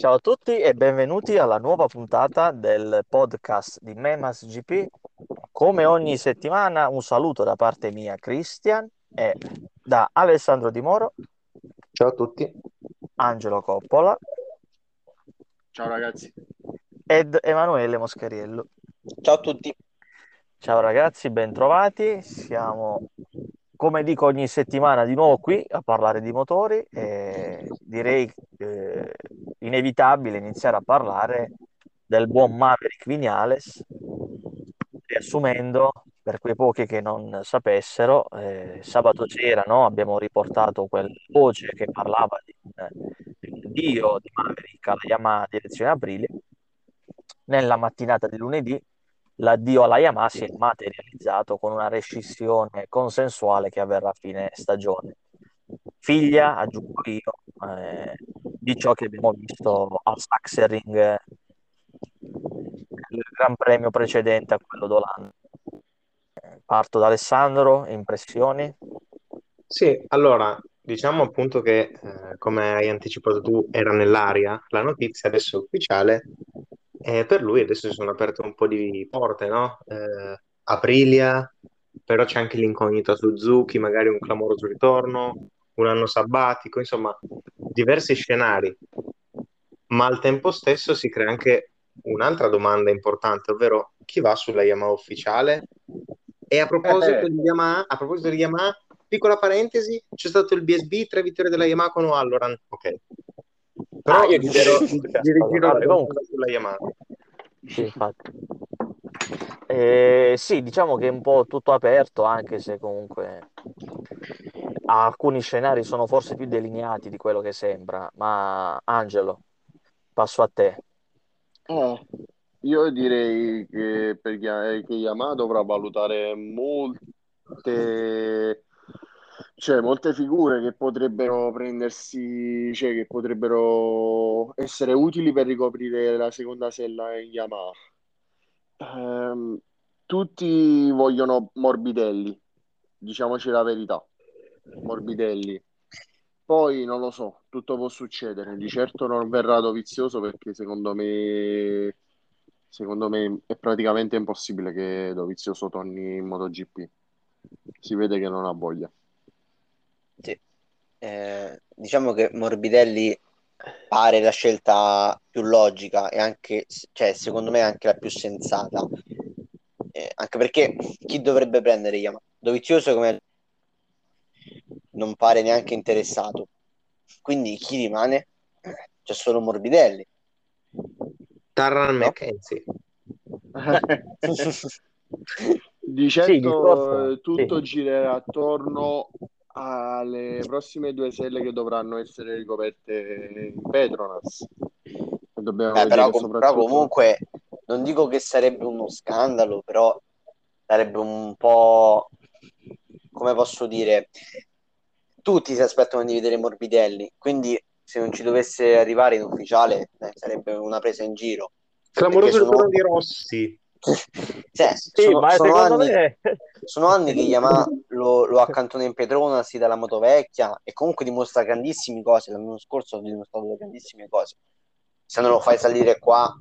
Ciao a tutti e benvenuti alla nuova puntata del podcast di Memas GP. Come ogni settimana, un saluto da parte mia, Christian, e da Alessandro Di Moro, Ciao a tutti. Angelo Coppola Ciao ragazzi. ed Emanuele Moscheriello. Ciao a tutti. Ciao ragazzi, bentrovati. Siamo, come dico ogni settimana, di nuovo qui a parlare di motori e direi inevitabile iniziare a parlare del buon Maverick Viñales, riassumendo per quei pochi che non sapessero, eh, sabato sera no, abbiamo riportato quel voce che parlava di un dio di Maverick alla Yamaha direzione Aprilia. Nella mattinata di lunedì l'addio alla Yamaha si è materializzato con una rescissione consensuale che avverrà a fine stagione. Figlia, aggiungo io, eh, di ciò che abbiamo visto al Sachsenring eh, il Gran Premio precedente a quello d'Olanda. Parto da Alessandro, impressioni? Sì, allora, diciamo appunto che, eh, come hai anticipato tu, era nell'aria la notizia, adesso è ufficiale, e per lui adesso si sono aperte un po' di porte, no? Eh, Aprilia, però c'è anche l'incognita Suzuki, magari un clamoroso ritorno, un anno sabbatico, insomma, diversi scenari. Ma al tempo stesso si crea anche un'altra domanda importante, ovvero chi va sulla Yamaha ufficiale? E a proposito di Yamaha, a proposito di Yamaha, piccola parentesi, c'è stato il BSB, tre vittorie della Yamaha con Halloran, ok. Però Ah, io dirò- Vabbè, comunque. sulla Yamaha. Sì, infatti. Eh, sì, diciamo che è un po' tutto aperto, anche se comunque alcuni scenari sono forse più delineati di quello che sembra. Ma Angelo, passo a te. Eh, io direi che, per, Ya- che Yamaha dovrà valutare molte, cioè, molte figure che potrebbero prendersi, cioè, che potrebbero essere utili per ricoprire la seconda sella in Yamaha. Ehm, tutti vogliono Morbidelli, diciamoci la verità. Morbidelli. Poi non lo so, tutto può succedere. Di certo non verrà Dovizioso perché secondo me, secondo me è praticamente impossibile che Dovizioso torni in MotoGP. Si vede che non ha voglia. Sì. Eh, diciamo che Morbidelli pare la scelta più logica e anche, cioè, secondo me anche la più sensata. Eh, anche perché chi dovrebbe prendere Yamaha? Dovizioso come non pare neanche interessato. Quindi chi rimane? C'è solo Morbidelli. Tarran No. McKenzie. Di Sì, certo discorso- eh, tutto sì. girerà attorno alle prossime due selle che dovranno essere ricoperte in Petronas. Dobbiamo Eh, però, com- però soprattutto comunque non dico che sarebbe uno scandalo, però sarebbe un po' come posso dire, tutti si aspettano di vedere Morbidelli, quindi se non ci dovesse arrivare in ufficiale eh, sarebbe una presa in giro. Clamoroso sono- di Rossi. Cioè, Sì, sono, ma sono anni, me... sono anni che Yamaha lo, lo accantona in Petronas dalla moto vecchia e comunque dimostra grandissime cose. L'anno scorso ha dimostrato grandissime cose. Se non lo fai salire qua,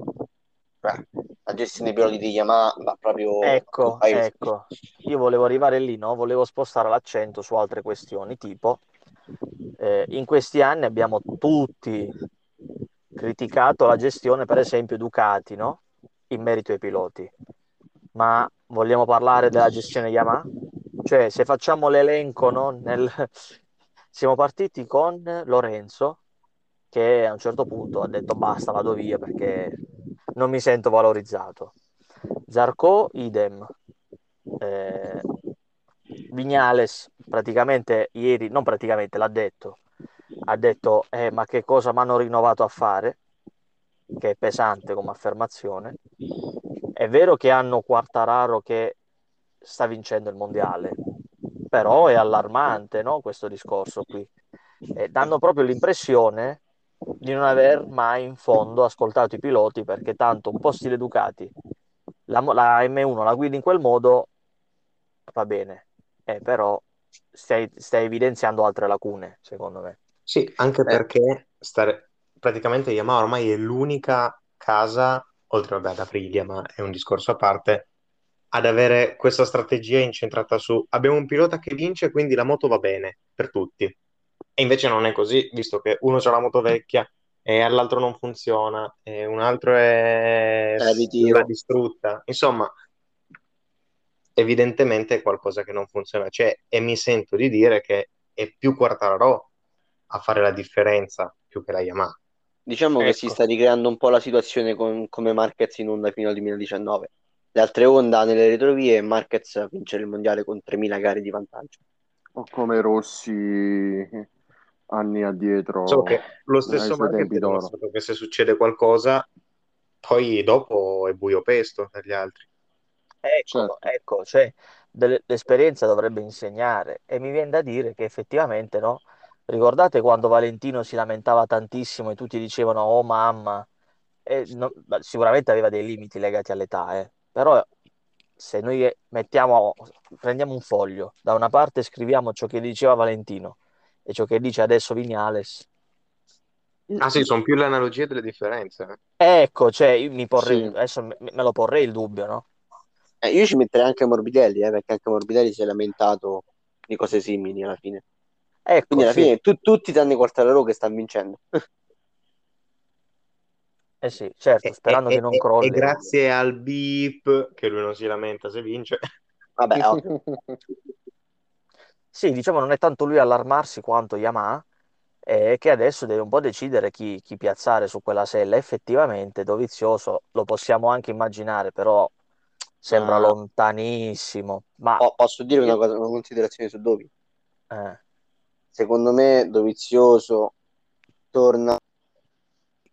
beh, la gestione dei piloti di Yamaha va proprio Ecco, ecco, io volevo arrivare lì, no? Volevo spostare l'accento su altre questioni, tipo eh, in questi anni abbiamo tutti criticato la gestione, per esempio, Ducati, no? In merito ai piloti. Ma vogliamo parlare della gestione Yamaha? Cioè, se facciamo l'elenco, no? Nel... Siamo partiti con Lorenzo, che a un certo punto ha detto basta, vado via perché non mi sento valorizzato. Zarco, idem. Eh, Vignales, praticamente ieri, non praticamente, l'ha detto, ha detto, eh, ma che cosa mi hanno rinnovato a fare? Che è pesante come affermazione. È vero che hanno Quartararo che sta vincendo il mondiale, però è allarmante, no? Questo discorso qui. E danno proprio l'impressione di non aver mai in fondo ascoltato i piloti perché tanto un po' stile Ducati, la, la M1 la guidi in quel modo, va bene, eh, però stai, stai evidenziando altre lacune, secondo me. Sì, anche Eh. perché stare, praticamente Yamaha ormai è l'unica casa, oltre vabbè, ad Aprilia, ma è un discorso a parte, ad avere questa strategia incentrata su abbiamo un pilota che vince, quindi la moto va bene per tutti. E invece non è così, visto che uno ha la moto vecchia e all'altro non funziona, e un altro è ritiro. distrutta. Insomma, evidentemente è qualcosa che non funziona. Cioè, e mi sento di dire che è più Quartararo a fare la differenza più che la Yamaha. Diciamo che si Ecco. sta ricreando un po' la situazione con- come Marquez in Honda fino al 2019. Le altre Honda nelle retrovie e Marquez a vincere il mondiale con 3.000 gare di vantaggio. O come Rossi anni addietro Solo che lo stesso Marquez ha d'oro. dimostrato che se succede qualcosa, poi dopo è buio pesto per gli altri. Ecco, Certo. ecco, cioè, delle- l'esperienza dovrebbe insegnare e mi viene da dire che effettivamente, no? Ricordate quando Valentino si lamentava tantissimo e tutti dicevano, oh mamma, e no- sicuramente aveva dei limiti legati all'età, eh. Però se noi mettiamo, prendiamo un foglio, da una parte scriviamo ciò che diceva Valentino e ciò che dice adesso Vignales, Ah sì, sono più le analogie delle differenze. eh. ecco, cioè, io mi porrei Sì. adesso me, me lo porrei il dubbio, no? Eh, io ci metterei anche Morbidelli, eh, perché anche Morbidelli si è lamentato di cose simili alla fine. Ecco, Quindi alla sì. fine tu- tutti tranne Quartararo che stanno vincendo. Eh sì, certo, sperando e- che non e- e crolli. grazie al beep che lui non si lamenta se vince. Vabbè, ovvio. Sì, diciamo non è tanto lui allarmarsi quanto Yamaha, eh, che adesso deve un po' decidere chi, chi piazzare su quella sella. Effettivamente Dovizioso lo possiamo anche immaginare, però sembra Ma lontanissimo. Ma po- posso dire una cosa, una considerazione su Dovi? eh, Secondo me Dovizioso torna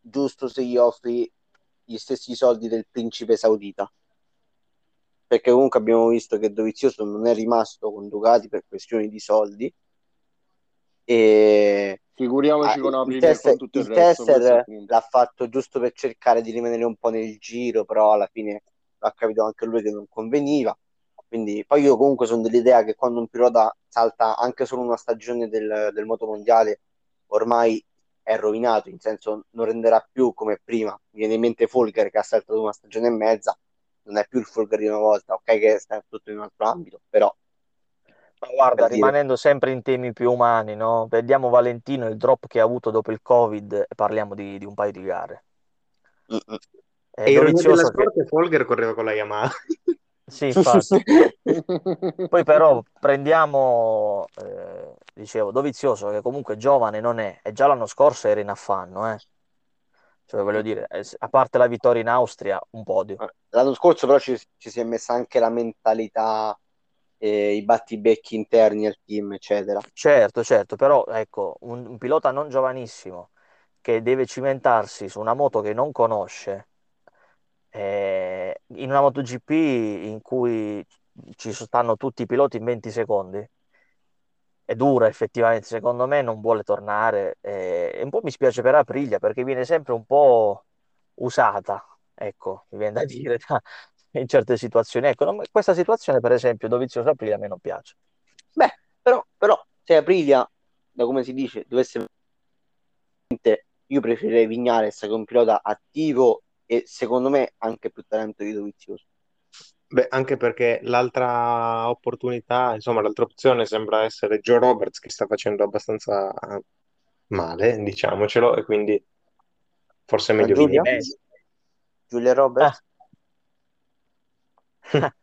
giusto se gli offri gli stessi soldi del principe saudita. Perché comunque abbiamo visto che Dovizioso non è rimasto con Ducati per questioni di soldi. E Figuriamoci Ah, con il Aprilia e tester, con tutto il il tester l'ha fatto giusto per cercare di rimanere un po' nel giro, però alla fine ha capito anche lui che non conveniva. Quindi, poi io comunque sono dell'idea che quando un pilota salta anche solo una stagione del, del motomondiale, ormai è rovinato, in senso non renderà più come prima. Mi viene in mente Folger che ha saltato una stagione e mezza, non è più il Folger di una volta, ok che sta tutto in un altro ambito, però ma guarda, per dire, rimanendo sempre in temi più umani, no? Vediamo Valentino il drop che ha avuto dopo il Covid e parliamo di, di un paio di gare. mm, mm. È E ironia della che... Folger correva con la Yamaha. Sì, infatti. Poi però prendiamo, eh, dicevo, Dovizioso che comunque giovane non è, e già l'anno scorso era in affanno, eh. Cioè voglio dire, eh, a parte la vittoria in Austria, un podio. L'anno scorso però ci, ci si è messa anche la mentalità, eh, i battibecchi interni al team, eccetera. Certo, certo, però ecco, un, un pilota non giovanissimo che deve cimentarsi su una moto che non conosce, eh, in una MotoGP in cui ci stanno tutti i piloti in 20 secondi, è dura effettivamente, secondo me non vuole tornare eh, un po' mi spiace per Aprilia perché viene sempre un po' usata, ecco, mi viene da dire da- in certe situazioni. Ecco, non- questa situazione per esempio Dovizioso Aprilia a me non piace. Beh, però, però se Aprilia, da come si dice, dovesse io preferirei Vignales che è un pilota attivo e secondo me anche più talento di Dovizioso. Beh, anche perché l'altra opportunità, insomma, l'altra opzione sembra essere Joe Roberts che sta facendo abbastanza male, diciamocelo, e quindi forse è meglio Giulia? Giulia Roberts?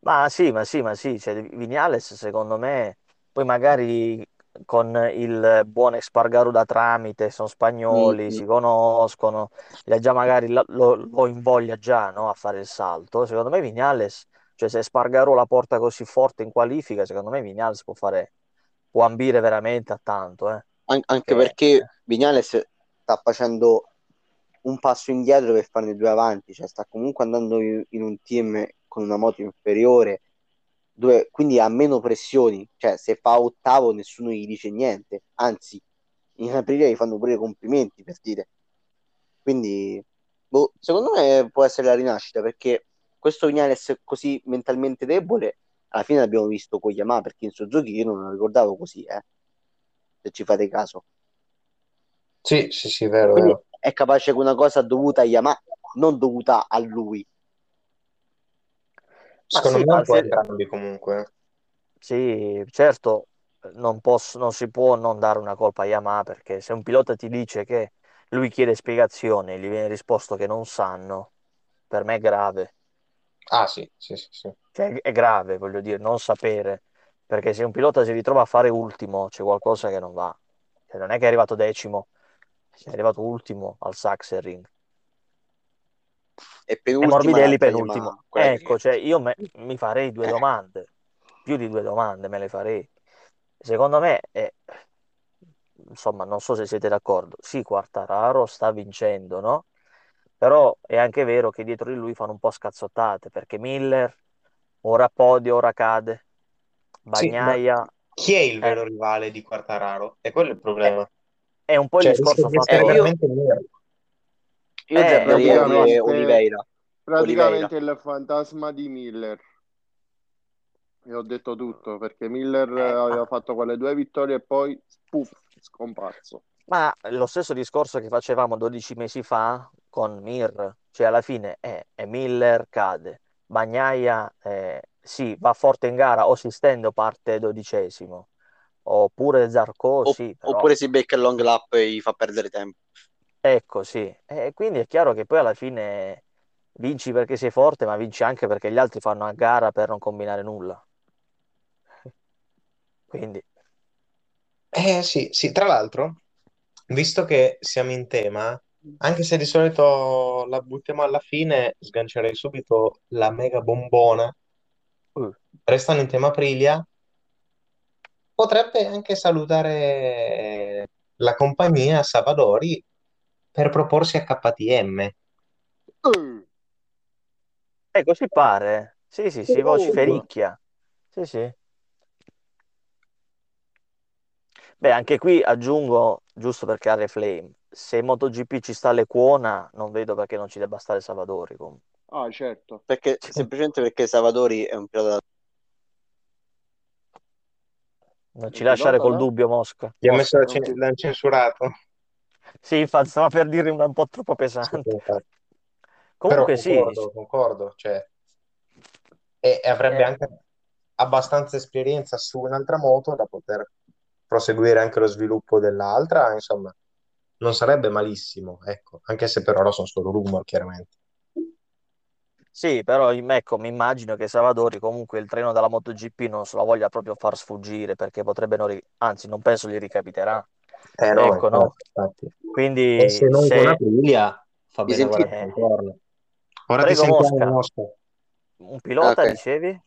Ma sì, ma sì, ma sì, cioè, Vignales secondo me, poi magari con il buon Espargaro da tramite, sono spagnoli, Mm, si conoscono, già magari lo, lo- invoglia già, no, a fare il salto. Secondo me Vignales, cioè se Espargaro la porta così forte in qualifica, secondo me Vignales può fare, può ambire veramente a tanto, eh. An- anche Che- perché Vignales sta facendo un passo indietro per farne due avanti, cioè sta comunque andando in un team con una moto inferiore, dove, quindi ha meno pressioni, cioè se fa ottavo nessuno gli dice niente, anzi in aprile gli fanno pure i complimenti per dire. Quindi, boh, secondo me può essere la rinascita perché questo Vignales così mentalmente debole, alla fine l'abbiamo visto con Yamaha, perché in Suzuki io non lo ricordavo così, eh, se ci fate caso. Sì, sì, sì, vero, vero. è capace che una cosa dovuta a Yamaha, non dovuta a lui. Secondo sì, me ma un po' se- entrambi comunque. sì, certo, non posso- non si può non dare una colpa a Yamaha perché se un pilota ti dice che lui chiede spiegazioni e gli viene risposto che non sanno, per me è grave. Ah, sì, sì, sì, sì. Cioè, è grave, voglio dire, non sapere, perché se un pilota si ritrova a fare ultimo, c'è qualcosa che non va. Cioè, non è che è arrivato decimo, è arrivato ultimo al Sachsenring. E E penultima Morbidelli l'altra penultimo. Ecco, che- cioè, io me- mi farei due domande, più di due domande me le farei. Secondo me, è- insomma, non so se siete d'accordo, sì, Quartararo sta vincendo, no? Però è anche vero che dietro di lui fanno un po' scazzottate, perché Miller ora podio, ora cade. Sì, ma Bagnaia chi è il eh, vero rivale di Quartararo? E quello è il è, problema. è un po' il Cioè, discorso di fatto... Eh, io. Io Eh, Praticamente, Oliveira. Oliveira. praticamente il fantasma di Miller. E ho detto tutto perché Miller eh, eh, aveva ma, fatto quelle due vittorie e poi puff, scomparso. ma lo stesso discorso che facevamo 12 mesi fa con Mir, cioè alla fine è, è Miller cade, Bagnaia eh, sì, va forte in gara o si stende o parte dodicesimo, oppure Zarco O- sì, però oppure si becca il long lap e gli fa perdere tempo. Ecco sì, e quindi è chiaro che poi alla fine vinci perché sei forte, ma vinci anche perché gli altri fanno a gara per non combinare nulla. Quindi, Eh sì, sì, tra l'altro, visto che siamo in tema, anche se di solito la buttiamo alla fine, sgancerei subito la mega bombona. uh, Restando in tema Aprilia, potrebbe anche salutare la compagnia Savadori per proporsi a KTM. Eh, eh, così pare. Sì, sì, si boom! vocifericchia. Sì, sì. Beh, anche qui aggiungo, giusto per creare flame, se MotoGP ci sta l'Equona, non vedo perché non ci debba stare Savadori. comunque. Ah, certo. Perché, semplicemente perché Salvadori è un pilota Non ci lasciare pilota col da? dubbio, Mosca. Gli ha messo la l'hanno censurato. Sì, infatti, stava per dire una un po' troppo Sì, pesante. infatti. Però Comunque sì, concordo, concordo, cioè, e, e avrebbe eh, anche abbastanza esperienza su un'altra moto da poter proseguire anche lo sviluppo dell'altra, insomma, non sarebbe malissimo, ecco, anche se per ora sono solo rumor, chiaramente. sì, però ecco, mi immagino che Savadori comunque il treno della MotoGP non se la voglia proprio far sfuggire perché potrebbe, non ri- anzi, non penso gli ricapiterà. Eh no, Ecco, no? infatti. Quindi E se non con se... Aprilia, fa bene guardare eh, intorno. Ora ti prego, sentiamo, Mosca, un pilota, ok. dicevi?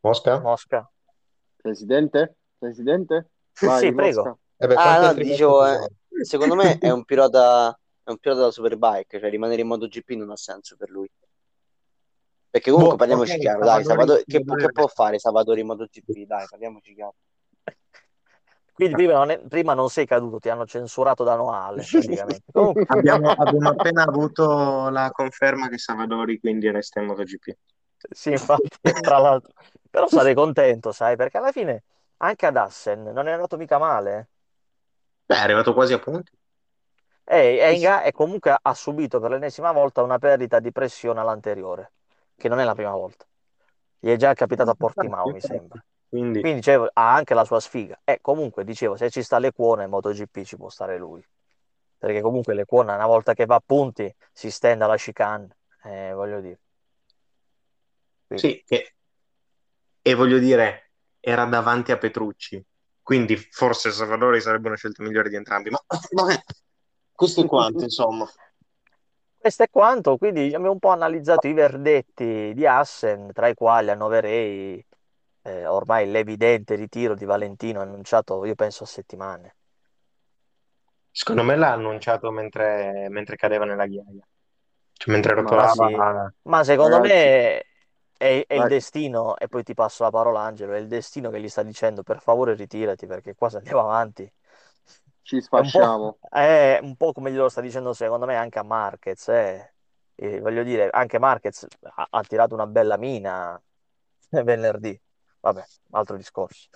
Mosca? Mosca? Presidente? Presidente? Sì, Vai, prego. Mosca. E beh, Ah, no, dicevo, eh, secondo me è un pilota, è un pilota da superbike, cioè rimanere in MotoGP non ha senso per lui. Perché comunque Boh, parliamoci ok, chiaro, dai, Salvador- che, che può fare Salvatore in MotoGP? Dai, parliamoci chiaro. Quindi prima non, è- prima non sei caduto, ti hanno censurato da Noale. Comunque, Abbiamo, abbiamo appena avuto la conferma che Savadori quindi resta in MotoGP. sì, infatti, tra l'altro. Però sarei contento, sai, perché alla fine anche ad Assen non è andato mica male. eh. Beh, è arrivato quasi a punti. E, e in ga- e comunque ha subito per l'ennesima volta una perdita di pressione all'anteriore, che non è la prima volta. Gli è già capitato a Portimao, mi sembra. Quindi, Quindi dicevo, ha anche la sua sfiga. E comunque dicevo, se ci sta l'Equona in MotoGP ci può stare lui. Perché comunque l'Equona una volta che va a punti si stende alla chicane, eh, voglio dire. Quindi, sì, e, e voglio dire, era davanti a Petrucci. Quindi forse Savadori sarebbe una scelta migliore di entrambi. Ma vabbè, questo è quanto, insomma. Questo è quanto, quindi abbiamo un po' analizzato i verdetti di Assen, tra i quali annoverei eh, ormai l'evidente ritiro di Valentino annunciato, io penso, a settimane. Secondo me l'ha annunciato mentre, mentre cadeva nella ghiaia. Cioè, mentre Ma Ma sì, rotolava. ma secondo ragazzi, me è, è il destino, e poi ti passo la parola Angelo, è il destino che gli sta dicendo per favore ritirati perché qua se andiamo avanti ci un sfasciamo. è un po' come glielo sta dicendo secondo me anche a Marquez, eh. E voglio dire, anche Marquez ha, ha tirato una bella mina venerdì, vabbè, altro discorso.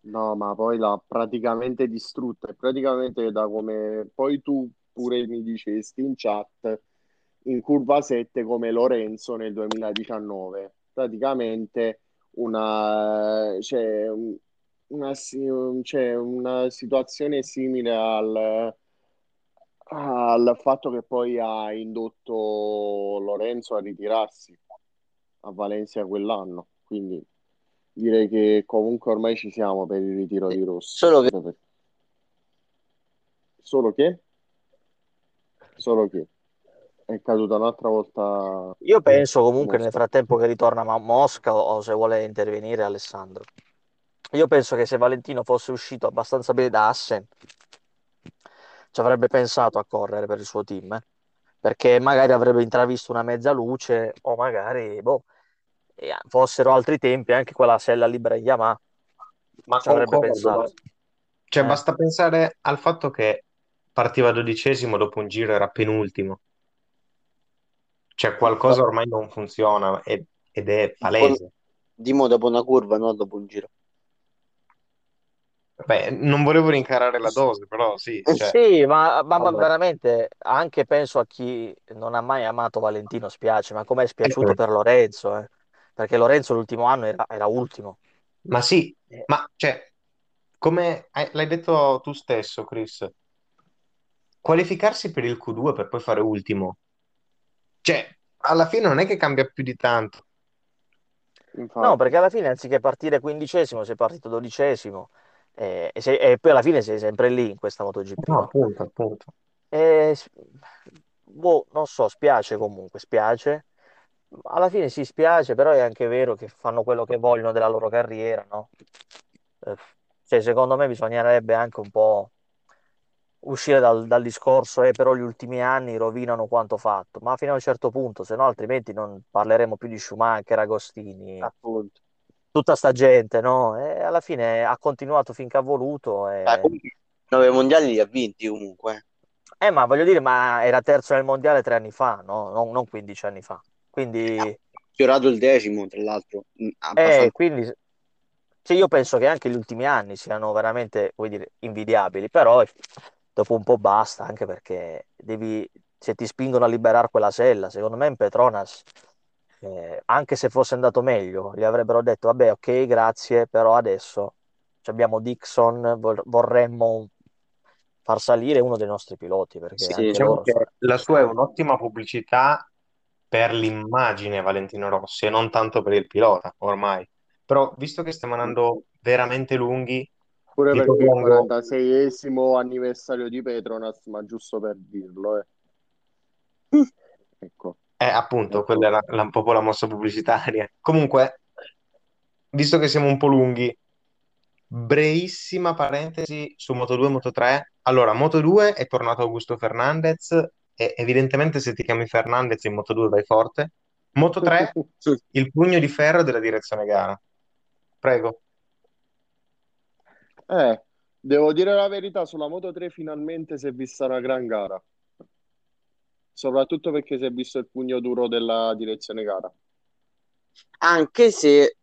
No, ma poi l'ha praticamente distrutta. Praticamente da come poi tu pure mi dicesti in chat, in curva 7 come Lorenzo nel 2019. Praticamente una, cioè, una, cioè, una situazione simile al, al fatto che poi ha indotto Lorenzo a ritirarsi a Valencia quell'anno. Quindi direi che comunque ormai ci siamo per il ritiro di Rossi. Solo che... Solo che? Solo che è caduta un'altra volta. Io penso comunque Mosca. nel frattempo che ritorna a Mosca o se vuole intervenire Alessandro. Io penso che se Valentino fosse uscito abbastanza bene da Assen, ci avrebbe pensato a correre per il suo team, eh? perché magari avrebbe intravisto una mezza luce o magari boh, fossero altri tempi anche quella sella libera in Yamaha. Ma ci avrebbe pensato. Cioè, eh. basta pensare al fatto che partiva dodicesimo dopo un giro, era penultimo. Cioè, qualcosa ormai non funziona ed, ed è palese. Dimo dopo una curva, non dopo un giro. Beh, non volevo rincarare la dose, però sì. Cioè... Sì, ma, ma, ma, veramente anche penso a chi non ha mai amato Valentino spiace, ma com'è spiaciuto per Lorenzo, eh? perché Lorenzo l'ultimo anno era, era ultimo. Ma sì, eh. ma cioè, come l'hai detto tu stesso, Chris, qualificarsi per il Q2 per poi fare ultimo, cioè, alla fine non è che cambia più di tanto. Infatti. No, perché alla fine anziché partire quindicesimo sei partito dodicesimo eh, e, sei, e, poi alla fine sei sempre lì in questa MotoGP. No, appunto, appunto. E, boh, non so, spiace comunque, spiace. Alla fine si spiace, però è anche vero che fanno quello che vogliono della loro carriera, no? Eh, cioè, secondo me bisognerebbe anche un po' uscire dal, dal discorso, eh, però gli ultimi anni rovinano quanto fatto, ma fino a un certo punto, se no altrimenti non parleremo più di Schumacher, Agostini, appunto. Tutta sta gente, no? E alla fine ha continuato finché ha voluto. E... Ah, nove mondiali li ha vinti comunque. Eh, ma voglio dire, ma era terzo nel mondiale tre anni fa, no? Non, non 15 anni fa. Quindi... Ha fiorato il decimo, tra l'altro. Mm, eh, quindi... Cioè, io penso che anche gli ultimi anni siano veramente, vuoi dire, invidiabili, però dopo un po' basta, anche perché devi, se ti spingono a liberare quella sella, secondo me in Petronas, eh, anche se fosse andato meglio, gli avrebbero detto, vabbè, ok, grazie, però adesso abbiamo Dixon, vorremmo far salire uno dei nostri piloti. Perché sì, diciamo che la sua è un'ottima pubblicità per l'immagine Valentino Rossi e non tanto per il pilota ormai. Però visto che stiamo andando veramente lunghi, pure propongo... il 46esimo anniversario di Petronas, ma giusto per dirlo, eh. ecco. Eh, appunto, ecco. quella è la, un po' la mossa pubblicitaria. Comunque, visto che siamo un po' lunghi, brevissima parentesi su Moto 2 e Moto 3. Allora, Moto 2 è tornato Augusto Fernandez e evidentemente se ti chiami Fernandez in Moto 2 vai forte. Moto 3, il pugno di ferro della direzione gara. Prego. Eh, devo dire la verità, sulla Moto 3 finalmente si è vista una gran gara. Soprattutto perché si è visto il pugno duro della direzione gara. Anche se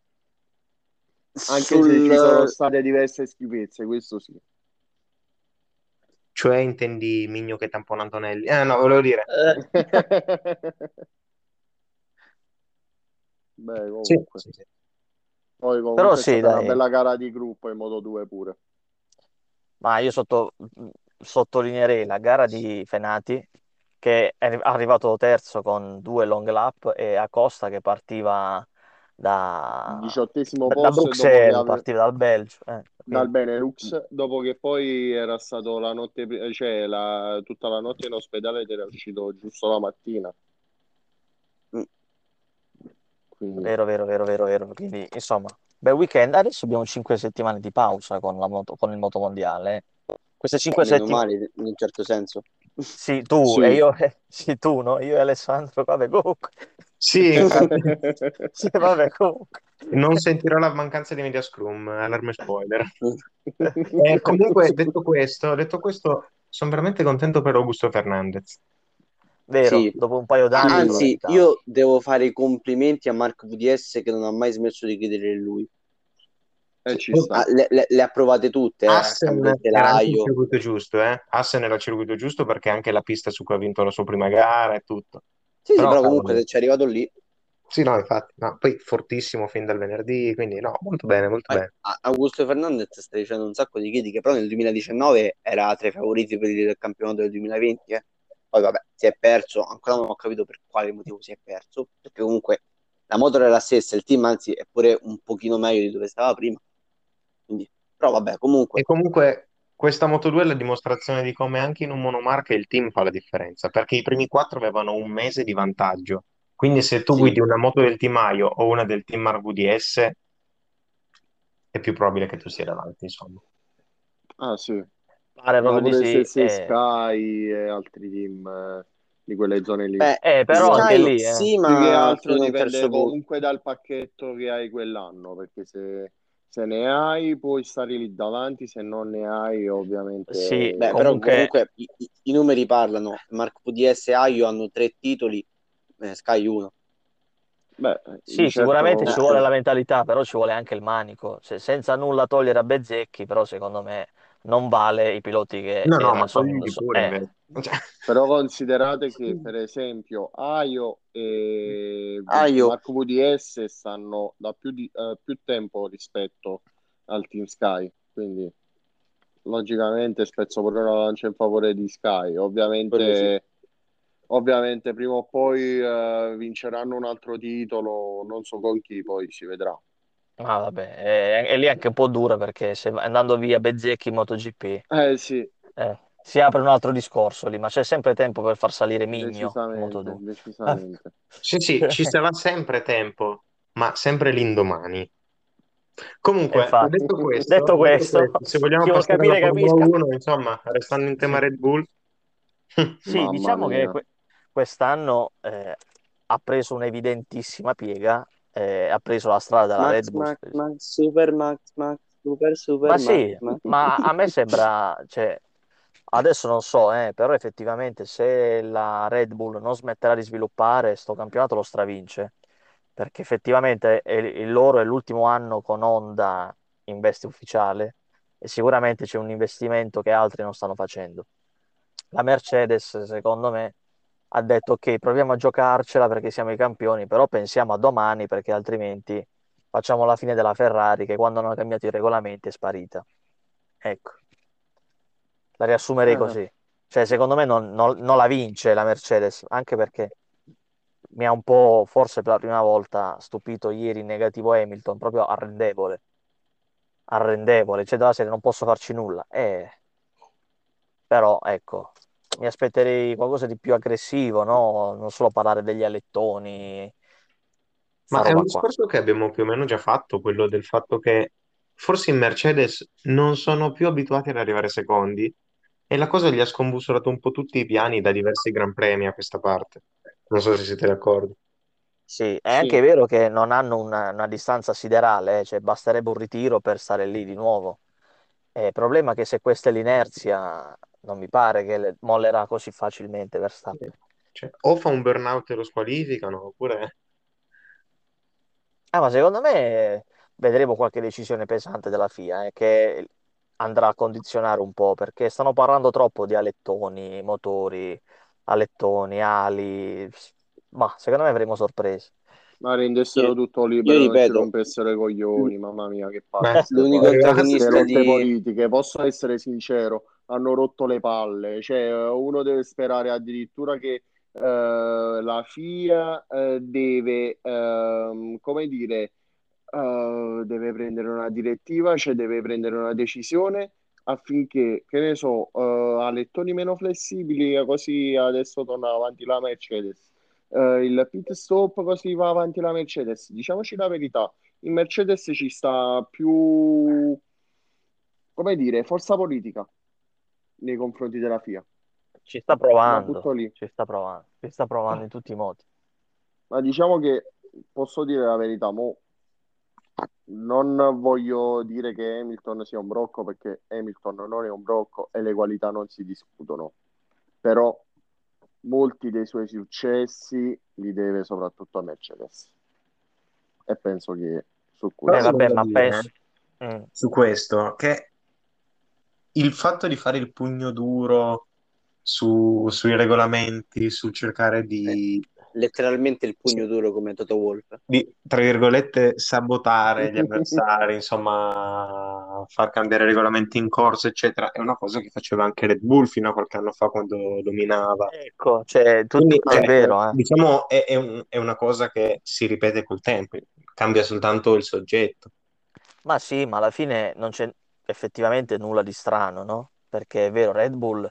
anche sul... se ci sono state diverse schifezze, questo sì. Cioè intendi Migno che tampona Antonelli? Eh no, volevo dire. Beh, comunque. Sì, sì, sì. Poi comunque Però sì, dai. una bella gara di gruppo in modo 2 pure. Ma io sotto, sottolineerei la gara di Fenati che è arrivato terzo con due long lap e Acosta che partiva da, diciottesimo da, posto da Bruxelles, ave... partiva dal Belgio. Eh, dal Benelux, dopo che poi era stato la notte, cioè la, tutta la notte in ospedale ed era uscito giusto la mattina. Quindi... Vero, vero, vero, vero, vero. Quindi, insomma, bel weekend. Adesso abbiamo 5 settimane di pausa con, la moto, con il motomondiale. Queste 5 settimane... in un certo senso. Sì, tu sì. e io, eh, sì, tu, no? Io e Alessandro, vabbè, comunque. Sì, sì, vabbè, comunque. Non sentirò la mancanza di media scrum, allarme spoiler. eh, comunque, detto questo, detto questo, sono veramente contento per Augusto Fernandez. Vero, sì. dopo un paio d'anni. Anzi, io devo fare i complimenti a Marco VDS che non ha mai smesso di credere in lui. Eh, sta. Ah, le, le- le ha provate tutte, eh, Assen del era il circuito giusto, eh? Assen era il circuito giusto perché anche la pista su cui ha vinto la sua prima gara e tutto. Sì, sì, Però, però comunque se ci è arrivato lì, Sì, no, infatti, no, poi fortissimo fin dal venerdì, quindi no, molto bene, molto bene. Augusto Fernandez sta dicendo un sacco di critiche, però nel 2019 era tra i favoriti per il campionato del 2020. eh. Poi vabbè, si è perso, ancora non ho capito per quale motivo si è perso, perché comunque la moto era la stessa, il team anzi è pure un pochino meglio di dove stava prima. Però vabbè, comunque, E comunque questa Moto2 è la dimostrazione di come anche in un monomarca il team fa la differenza, perché i primi quattro avevano un mese di vantaggio. Quindi se tu Sì. guidi una moto del team Aio o una del team RVDS, è più probabile che tu sia davanti, insomma. Ah, sì. Pare Ma proprio di sì. sei eh. Sky e altri team eh, di quelle zone lì. beh, Eh, però Sky anche lì, eh. sì, Più che ma altro dipende comunque dal pacchetto che hai quell'anno, perché se, se ne hai puoi stare lì davanti, se non ne hai ovviamente... Sì, Beh, però Comunque- comunque i, i- numeri parlano. Marco PDS e Aio hanno tre titoli, eh, Sky uno. Beh, Sì, certo- sicuramente ci vuole la mentalità, però ci vuole anche il manico. Se- senza nulla togliere a Bezzecchi, però secondo me non vale i piloti che No, no, ma sono- togli so- pure eh. Cioè, Però considerate che per esempio Aio e Aio. Marco VDS stanno da più, di, eh, più tempo rispetto al Team Sky, quindi logicamente spezzo pure una lancia in favore di Sky. Ovviamente, ovviamente prima o poi eh, vinceranno un altro titolo, non so con chi, poi si vedrà. Ah, vabbè, è, è lì anche un po' dura perché se andando via Bezzecchi in MotoGP Eh sì, eh, si apre un altro discorso lì, ma c'è sempre tempo per far salire Migno in decisamente, Moto2. decisamente. sì, sì, ci sarà sempre tempo, ma sempre l'indomani. Comunque, Infatti. detto questo, Detto questo, se vogliamo chi vuol passare alla capire Formula capisca. 1, insomma, restando in tema Red Bull, Sì, Mamma diciamo che mia. que- quest'anno eh, ha preso un'evidentissima piega, eh, ha preso la strada della Max, Red Bull. Max, Max, Super Max, Max, Super, Super Ma Max, sì, Max. ma a me sembra, cioè, adesso non so, eh, però effettivamente se la Red Bull non smetterà di sviluppare, sto campionato lo stravince, perché effettivamente è- il loro è l'ultimo anno con Honda in veste ufficiale e sicuramente c'è un investimento che altri non stanno facendo. La Mercedes, secondo me, ha detto ok, proviamo a giocarcela perché siamo i campioni, però pensiamo a domani perché altrimenti facciamo la fine della Ferrari che quando hanno cambiato i regolamenti è sparita. Ecco, la riassumerei Eh. così. Cioè, secondo me non, non- non la vince la Mercedes, anche perché mi ha un po', forse per la prima volta, stupito ieri in negativo Hamilton, proprio arrendevole. Arrendevole, cioè della serie non posso farci nulla. Eh, però, ecco, mi aspetterei qualcosa di più aggressivo, no? Non solo parlare degli alettoni, Ma è un qua. discorso che abbiamo più o meno già fatto, quello del fatto che forse in Mercedes non sono più abituati ad arrivare secondi e la cosa gli ha scombussolato un po' tutti i piani da diversi Gran Premi a questa parte. Non so se siete d'accordo. Sì, è Sì. anche vero che non hanno una, una distanza siderale, cioè basterebbe un ritiro per stare lì di nuovo. Eh, Il problema è che se questa è l'inerzia, non mi pare che le- mollerà così facilmente Verstappen. Cioè, o fa un burnout e lo squalificano, oppure... Ah, ma secondo me vedremo qualche decisione pesante della FIA, eh, che andrà a condizionare un po', perché stanno parlando troppo di alettoni, motori, alettoni, ali. Ma secondo me avremo sorprese. Ma rendessero Io- tutto libero, io non ci ripeto- rompessero i coglioni, mamma mia, che palle. L'unico antagonista di... politiche, posso essere sincero, hanno rotto le palle. Cioè, uno deve sperare addirittura che eh, la FIA eh, deve, ehm, come dire, eh, deve prendere una direttiva, cioè deve prendere una decisione affinché, che ne so, eh, a lettoni meno flessibili, così adesso torna avanti la Mercedes. Eh, il pit stop così va avanti la Mercedes. Diciamoci la verità, in Mercedes ci sta più, come dire, forza politica nei confronti della FIA. Ci sta provando, tutto lì. ci sta provando, ci sta provando in tutti i modi. Ma diciamo che posso dire la verità, mo non voglio dire che Hamilton sia un brocco perché Hamilton non è un brocco e le qualità non si discutono, però molti dei suoi successi li deve soprattutto a Mercedes e penso che su Eh, questo vabbè, ma penso, Mm. su questo, che il fatto di fare il pugno duro su- sui regolamenti, sul cercare di, Letteralmente il pugno duro come Toto Wolff. di, tra virgolette, sabotare gli avversari, insomma, far cambiare regolamenti in corso, eccetera, è una cosa che faceva anche Red Bull fino a qualche anno fa quando dominava. Ecco, cioè, Quindi, è cioè, vero, eh. diciamo, è, è un- è una cosa che si ripete col tempo, cambia soltanto il soggetto. Ma sì, ma alla fine non c'è effettivamente nulla di strano, no? Perché è vero, Red Bull,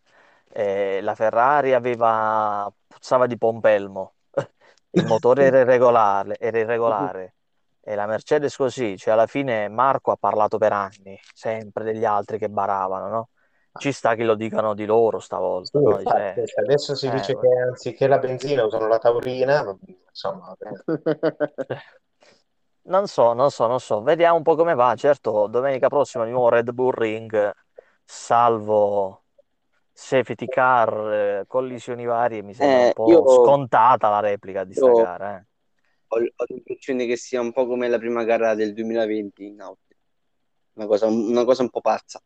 eh, la Ferrari aveva, puzzava di pompelmo, il motore era irregolare, era irregolare, e la Mercedes così, cioè alla fine Marco ha parlato per anni, sempre degli altri che baravano, no? Ci sta che lo dicano di loro stavolta, Sì, no? infatti, cioè, adesso si eh, dice che anziché la benzina usano la taurina, insomma, Non so, non so, non so. Vediamo un po' come va. Certo, domenica prossima di nuovo Red Bull Ring, salvo safety car, eh, collisioni varie, mi sembra un Eh, po' io, scontata la replica di sta io gara. eh. ho, ho l'impressione che sia un po' come la prima gara del 2020 in Austria. Una cosa, una cosa un po' pazza.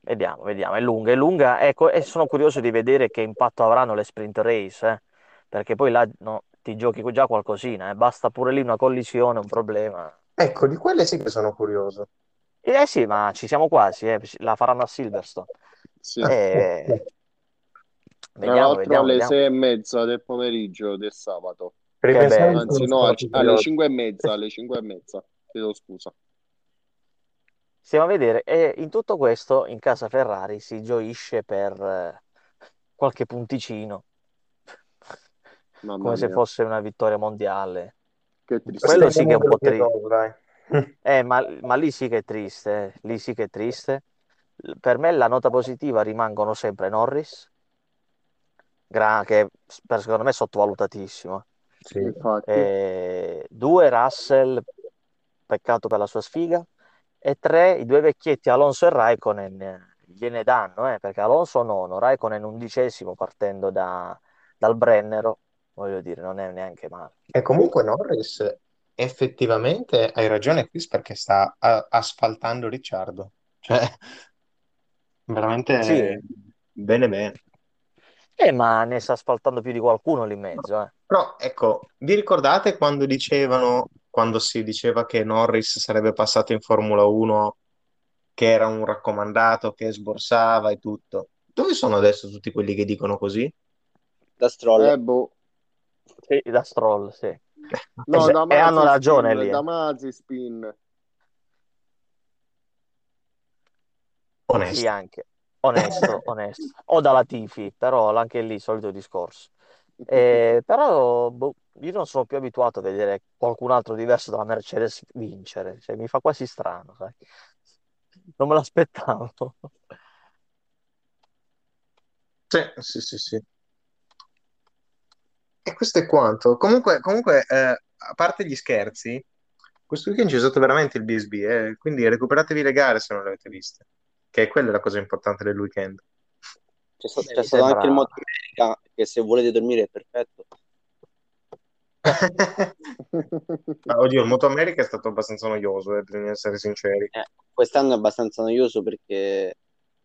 Vediamo, vediamo. È lunga, è lunga. Ecco, e sono curioso di vedere che impatto avranno le sprint race, eh, Perché poi là no, ti giochi già qualcosina, eh. Basta pure lì una collisione, un problema. Ecco, di quelle sì che sono curioso. Eh sì, ma ci siamo quasi, eh. La faranno a Silverstone. Sì. Eh, Tra vediamo, l'altro vediamo, alle vediamo. sei e mezza del pomeriggio del sabato. Anzi, no, alle cinque e mezza, alle cinque e mezza. Chiedo scusa. Stiamo a vedere, e in tutto questo in casa Ferrari si gioisce per eh, qualche punticino, Mamma come se mia, fosse una vittoria mondiale. che Quello sì che è un po' triste. Eh, ma, ma lì sì che è triste, eh. Lì sì che è triste. Per me la nota positiva rimangono sempre Norris, che per- secondo me è sottovalutatissimo. Sì. Eh, due Russell, peccato per la sua sfiga. E tre, i due vecchietti Alonso e Raikkonen eh, gliene danno, eh, perché Alonso nono, Raikkonen undicesimo partendo da- dal Brennero, voglio dire, non è neanche male. E comunque Norris effettivamente hai ragione Chris perché sta a- asfaltando Ricciardo. Cioè, veramente Sì, bene bene. eh, ma ne sta asfaltando più di qualcuno lì in mezzo, eh. Però ecco, vi ricordate quando dicevano, quando si diceva che Norris sarebbe passato in Formula 1, che era un raccomandato, che sborsava e tutto? Dove sono adesso tutti quelli che dicono così? Da Stroll. eh, boh. Sì, da Stroll, sì. No, da e hanno ragione spin, lì. da eh. Mazzi spin. Sì, Onesto. anche. Onesto, onesto. O dalla Tifi, però anche lì solito discorso. Eh, però boh, io non sono più abituato a vedere qualcun altro diverso dalla Mercedes vincere, cioè, mi fa quasi strano, sai? Non me l'aspettavo. Sì, sì, sì, sì. E questo è quanto. Comunque, comunque eh, a parte gli scherzi, questo weekend c'è stato veramente il BSB, eh, quindi recuperatevi le gare se non le avete viste, che quella è la cosa importante del weekend. C'è sta- c'è stato anche il. Moto America, che se volete dormire è perfetto. Ah, Oddio, il Moto America è stato abbastanza noioso, eh, bisogna essere sinceri. Eh, quest'anno è abbastanza noioso perché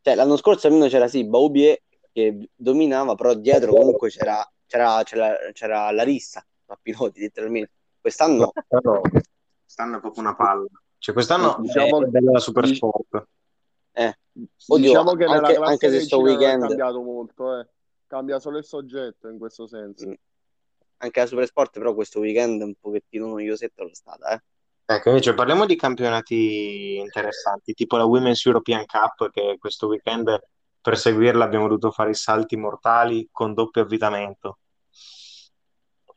cioè, l'anno scorso almeno c'era sì Baubie che dominava, però dietro comunque c'era c'era c'era c'era la rissa a piloti letteralmente. Quest'anno Quest'anno quest'anno è proprio una palla. Cioè, quest'anno Diciamo, è bella la super sport. eh, oddio, diciamo che anche, anche se sto non è weekend cambiato molto, eh. Cambia solo il soggetto in questo senso. mh, anche la super sport, però questo weekend un pochettino noiosetto è stata, eh. Ecco, invece parliamo di campionati interessanti, tipo la Women's European Cup, che questo weekend per seguirla abbiamo dovuto fare i salti mortali con doppio avvitamento.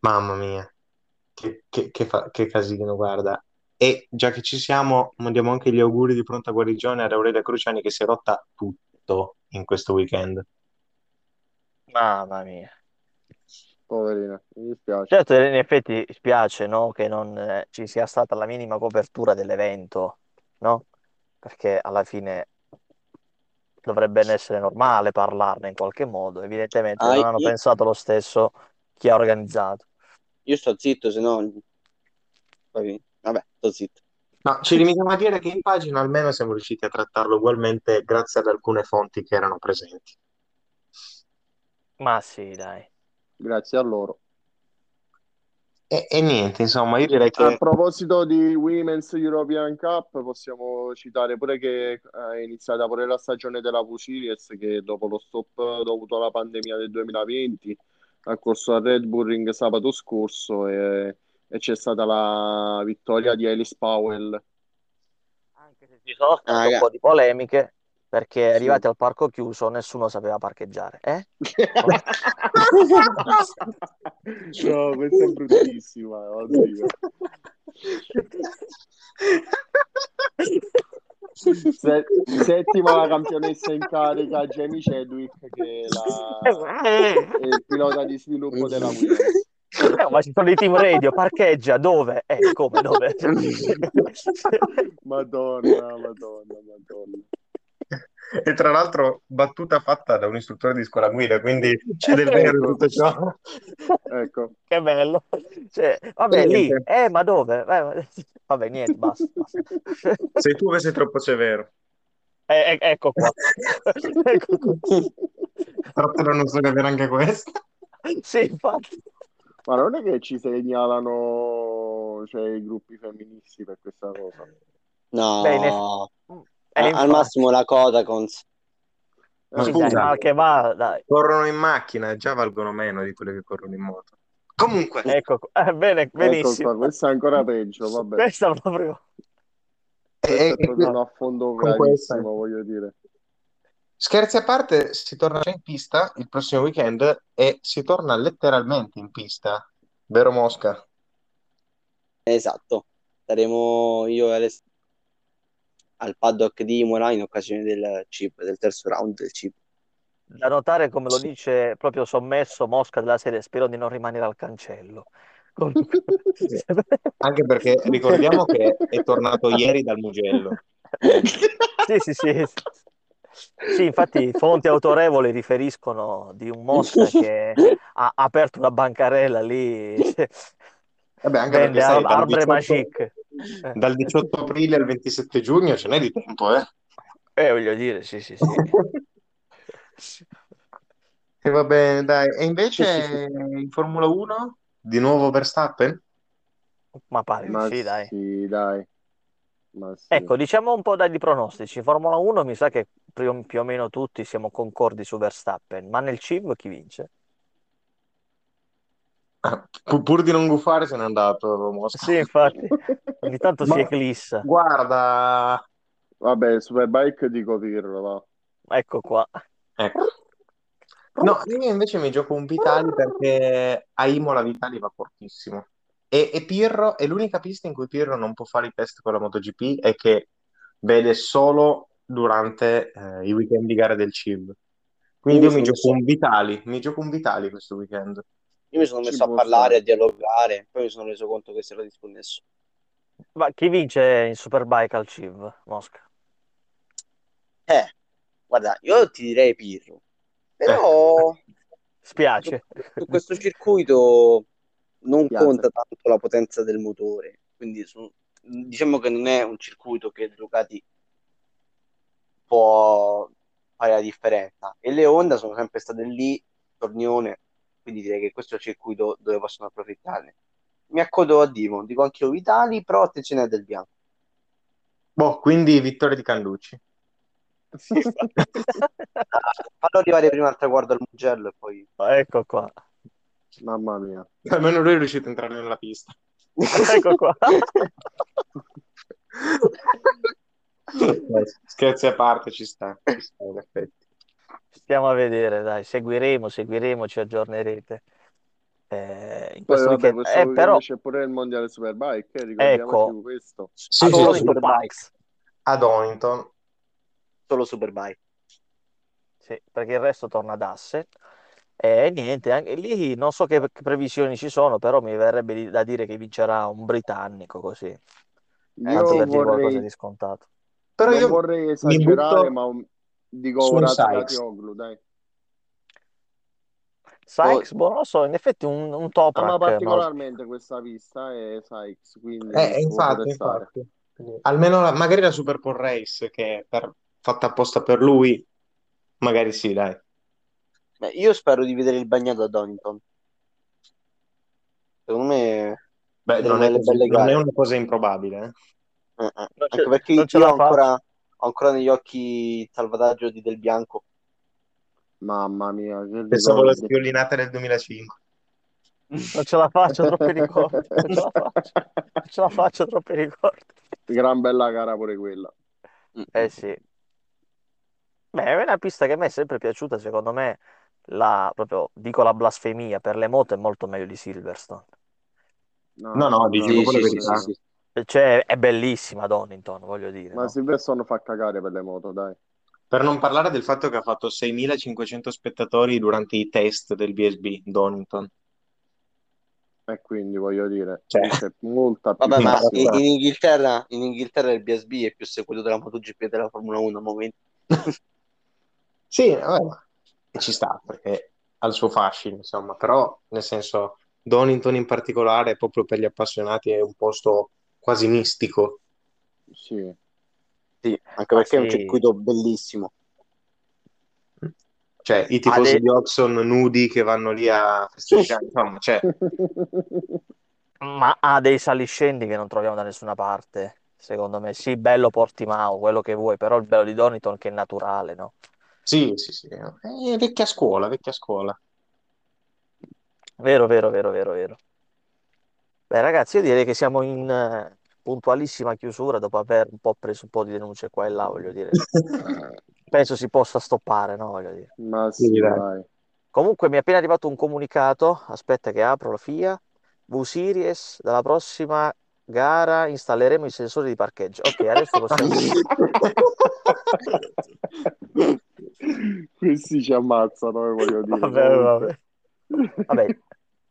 Mamma mia, che, che- che fa- che casino, guarda. E già che ci siamo, mandiamo anche gli auguri di pronta guarigione ad Aurelia Cruciani che si è rotta tutto in questo weekend. Mamma mia. Poverina, mi dispiace. Certo, in effetti spiace, no, che non eh, ci sia stata la minima copertura dell'evento, no? Perché alla fine dovrebbe essere normale parlarne in qualche modo. Evidentemente Ah, non hanno io, pensato lo stesso chi ha organizzato. io sto zitto, se no vabbè, sto zitto. No, ci limitiamo a dire che in pagina almeno siamo riusciti a trattarlo ugualmente grazie ad alcune fonti che erano presenti. Ma sì, dai. Grazie a loro. E, e niente, insomma, io direi A che proposito di Women's European Cup, possiamo citare pure che è iniziata pure la stagione della Pusilies che dopo lo stop dovuto alla pandemia del 2020 ha corso a Red Bull Ring sabato scorso e, e c'è stata la vittoria di Alice Powell. Anche se ci sono state Ah, un po' di polemiche, perché Sì. arrivati al parco chiuso nessuno sapeva parcheggiare. Eh? No, questa è bruttissima, oddio. Se- settima campionessa in carica Jamie Chadwick che è, la- è il pilota di sviluppo della Williams. Eh, ma ci sono i team radio, parcheggia, dove? Eh, come, dove? Madonna, madonna, madonna. E tra l'altro battuta fatta da un istruttore di scuola guida, quindi c'è del vero in tutto ciò. Ecco, Che bello. Cioè, vabbè, lì, Niente. eh, ma dove? Eh, Vabbè, niente, basta. basta. Sei tu che sei troppo severo. Eh, eh, ecco qua. Ecco qua. Però non so capire anche questo. Sì, infatti. ma non è che ci segnalano cioè, i gruppi femministi per questa cosa. No, Eh, al infatti. massimo la Codacons. Ma Eh, Sì, scusa. dai, mal che va, dai. Corrono in macchina già valgono meno di quelle che corrono in moto. Comunque, Ecco. Eh, bene, Ecco benissimo. qua, questo è ancora peggio, vabbè. Questa proprio... Questo e- è proprio un affondo gravissimo, voglio dire. scherzi a parte, si torna già in pista il prossimo weekend e si torna letteralmente in pista, vero Mosca? Esatto. Saremo io e Alessandro al paddock di Imola in occasione del chip, del terzo round del chip. Da notare come lo dice proprio sommesso Mosca della serie, spero di non rimanere al cancello. Comunque- Anche perché ricordiamo che è tornato ieri dal Mugello. Sì, sì, sì. Sì, infatti fonti autorevoli riferiscono di un Mosca che ha aperto una bancarella lì, Vabbè, anche vende perché sai, arbre 18, magique. Eh, dal 18 aprile al 27 giugno ce n'è di tempo, eh? eh, voglio dire, sì, sì, sì. E va bene, dai. E invece in Formula 1, di nuovo Verstappen? Ma pare Ma sì, dai. sì, dai. Ma sì. Ecco, diciamo un po' dagli pronostici. Formula 1 mi sa che più, più o meno tutti siamo concordi su Verstappen, ma nel CIV chi vince? Pu- Pur di non gufare se n'è andato Mosca. Sì, infatti, ogni tanto si eclissa. Guarda, Vabbè, Superbike dico Pirro, va. Ecco qua. ecco. No, io invece mi gioco un Vitali perché a Imola Vitali va fortissimo. E, e Pirro è l'unica pista in cui Pirro non può fare i test con la MotoGP e che vede solo durante eh, i weekend di gara del CIV. Quindi io mi gioco un Vitali, mi gioco un Vitali questo weekend. Io mi sono Ci messo a può parlare, stare. a dialogare, poi mi sono reso conto che si era disconnesso. Ma chi vince in Superbike al CIV, Mosca? Eh, guarda, io ti direi Pirro, però Spiace. su questo circuito non Piazza. conta tanto la potenza del motore, quindi su- diciamo che non è un circuito che Ducati può fare la differenza. E le Honda sono sempre state lì, tornione, quindi direi che questo è il circuito dove possono approfittarne. Mi accodo a Dimo, dico anche io Vitali, però attenzione a Del Bianco. Boh, quindi vittoria di Canducci. Fallo arrivare prima al traguardo al Mugello e poi... Ecco qua. Mamma mia. Almeno lui è riuscito a entrare nella pista. Ecco qua. Scherzi a parte, ci sta, ci sta, in effetti. Stiamo a vedere, dai, seguiremo, seguiremo, ci aggiornerete. Eh, in Poi questo vabbè, weekend. questo Eh, però, c'è pure il mondiale Superbike, eh, Ecco. questo. Sì, solo sì, Superbike. Pikes. a Donington. Solo Superbike. Sì, perché il resto torna ad Asse. E niente, anche lì non so che, previsioni ci sono, però mi verrebbe da dire che vincerà un britannico così, Io per dire qualcosa vorrei, di scontato. Però non io vorrei esagerare, butto ma un- dico su ora Sykes. Tioglu, dai. Sykes, boh, non lo so, in effetti un, un Ama Toprak, ma particolarmente questa pista è Sykes, quindi Eh, infatti, infatti. Almeno la- magari la Super Bowl Race che è per- fatta apposta per lui, magari sì, dai. Beh, io spero di vedere il bagnato a Donington. Secondo me Beh, non è, non è una cosa improbabile, eh. Eh, eh. Anche perché non ce io ancora, ho ancora negli occhi il salvataggio di Del Bianco. Mamma mia, che Pensavo la sviolinata del 2005. Non ce la faccio, troppi ricordi. Non ce la faccio. Non ce la faccio, troppi ricordi. Gran bella gara pure quella. Eh sì. Beh, è una pista che a me è sempre piaciuta, secondo me, la, proprio, dico la blasfemia, per le moto è molto meglio di Silverstone. No, no, proprio la sì, sì, verità. sì, sì. Cioè, è bellissima Donington, voglio dire, Ma no? Silverstone fa cagare per le moto, dai. Per non parlare del fatto che ha fatto 6.500 spettatori durante i test del BSB Donington. E quindi voglio dire, Cioè. c'è molta più Vabbè, ma in, in Inghilterra, in Inghilterra il BSB è più seguito della MotoGP e della Formula 1 al momento. Sì, vabbè, ci sta perché ha il suo fascino, insomma, però nel senso Donington in particolare, proprio per gli appassionati, è un posto quasi mistico. Sì. Sì, anche Ah, perché è un sì. circuito bellissimo. Cioè, i tifosi Ade- di Oxon nudi che vanno lì a festeggiare, insomma, cioè, Ma ha dei saliscendi che non troviamo da nessuna parte, secondo me. Sì, bello Portimao, quello che vuoi, però il bello di Donington che è naturale, no? sì, sì, sì, è vecchia scuola, vecchia scuola. Vero, vero, vero, vero, vero. Beh, ragazzi, io direi che siamo in eh, puntualissima chiusura dopo aver un po' preso un po' di denunce qua e là, voglio dire. Penso si possa stoppare, no? Voglio dire. Ma sì, Sì, dai. dai. Comunque mi è appena arrivato un comunicato, aspetta che apro la FIA, V-Series, dalla prossima gara installeremo i sensori di parcheggio. Ok, adesso possiamo... Questi ci ammazzano, eh, voglio dire. Vabbè, vabbè. Vabbè,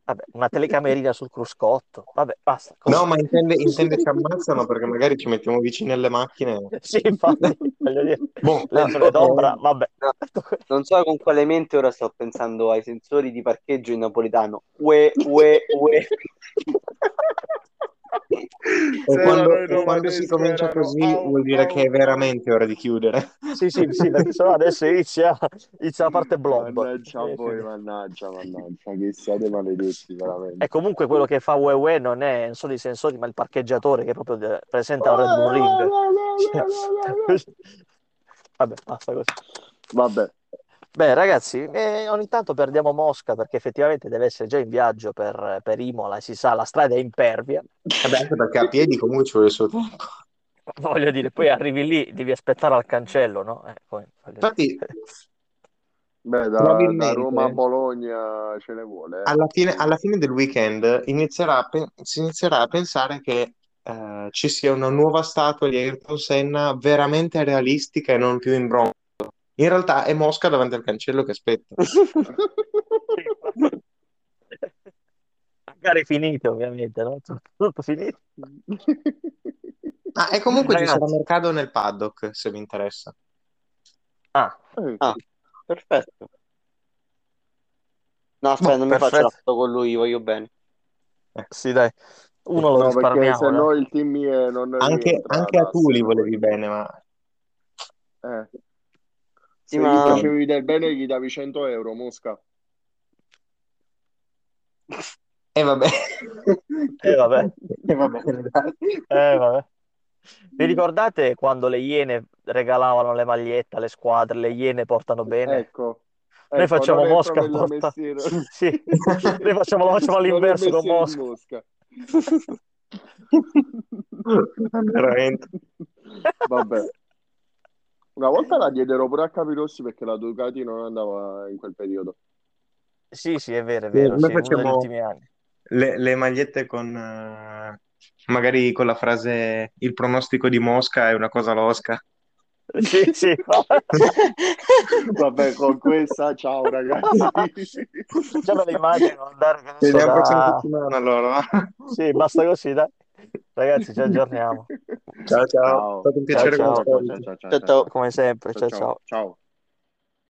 vabbè, una telecamerina sul cruscotto. Vabbè, basta. così. No, ma intende, intende ci ammazzano perché magari ci mettiamo vicini alle macchine. Sì, infatti, voglio dire, Boh, lensole d'ombra, vabbè. Non so con quale mente ora sto pensando ai sensori di parcheggio in napoletano. Ue, ue, ue. E quando, e quando si comincia così vuol dire che è veramente ora di chiudere. Sì, sì, sì, perché sennò adesso inizia, inizia la parte blob. Mannaggia a voi, mannaggia, mannaggia, che siate maledetti veramente. E comunque quello che fa UE non è non sono i sensori, ma il parcheggiatore che proprio presenta al Red Bull Ring. Vabbè, basta così. Vabbè, Beh, ragazzi, eh, ogni tanto perdiamo Mosca perché effettivamente deve essere già in viaggio per, per Imola e si sa, la strada è impervia. Vabbè, anche perché a piedi comunque ci vuole il suo tempo. Voglio dire, poi arrivi lì, devi aspettare al cancello, no? Eh, poi, Infatti, beh, da, da. Roma a Bologna ce ne vuole. eh. alla fine, alla fine del weekend inizierà si inizierà a pensare che eh, ci sia una nuova statua di Ayrton Senna veramente realistica e non più in bronzo. In realtà è Mosca davanti al cancello che aspetta. Magari finite, ovviamente, no? Tutto, tutto finito. Ah, e comunque ci sarà Ragazzi. mercato nel paddock, se vi interessa. Ah, Eh, Ah, perfetto. No, aspetta, Boh, non mi faccio la foto con lui, voglio bene. sì, dai. Uno lo No, risparmiamo, se no il team non Anche, rientra anche a Tuli Assen, volevi bene, ma. Eh. Sì, Se gli facevi del bene gli davi 100 euro, Mosca. E vabbè. Eh, vabbè. E va bene, dai. Eh, vabbè. Vi ricordate quando le Iene regalavano le magliette alle squadre? Le Iene portano bene. Ecco. Noi Ecco, facciamo Mosca porta-. Sì, noi facciamo, lo facciamo all'inverso con Mosca. Mosca. Veramente. Vabbè. Una volta la diedero pure a Capirossi perché la Ducati non andava in quel periodo. Sì, sì, è vero, è vero, noi sì, facciamo- ultimi anni. Le, le magliette con eh, magari con la frase il pronostico di Mosca è una cosa losca. Sì, sì. Vabbè, con questa, ciao ragazzi. Già me le immagino andare, Ci vediamo la prossima da... settimana allora. Sì, basta così, dai. Ragazzi, ci aggiorniamo. Ciao ciao, Ciao. è stato un piacere Ciao, ciao, ciao, ciao, Ciao, ciao. Come sempre, ciao ciao. ciao.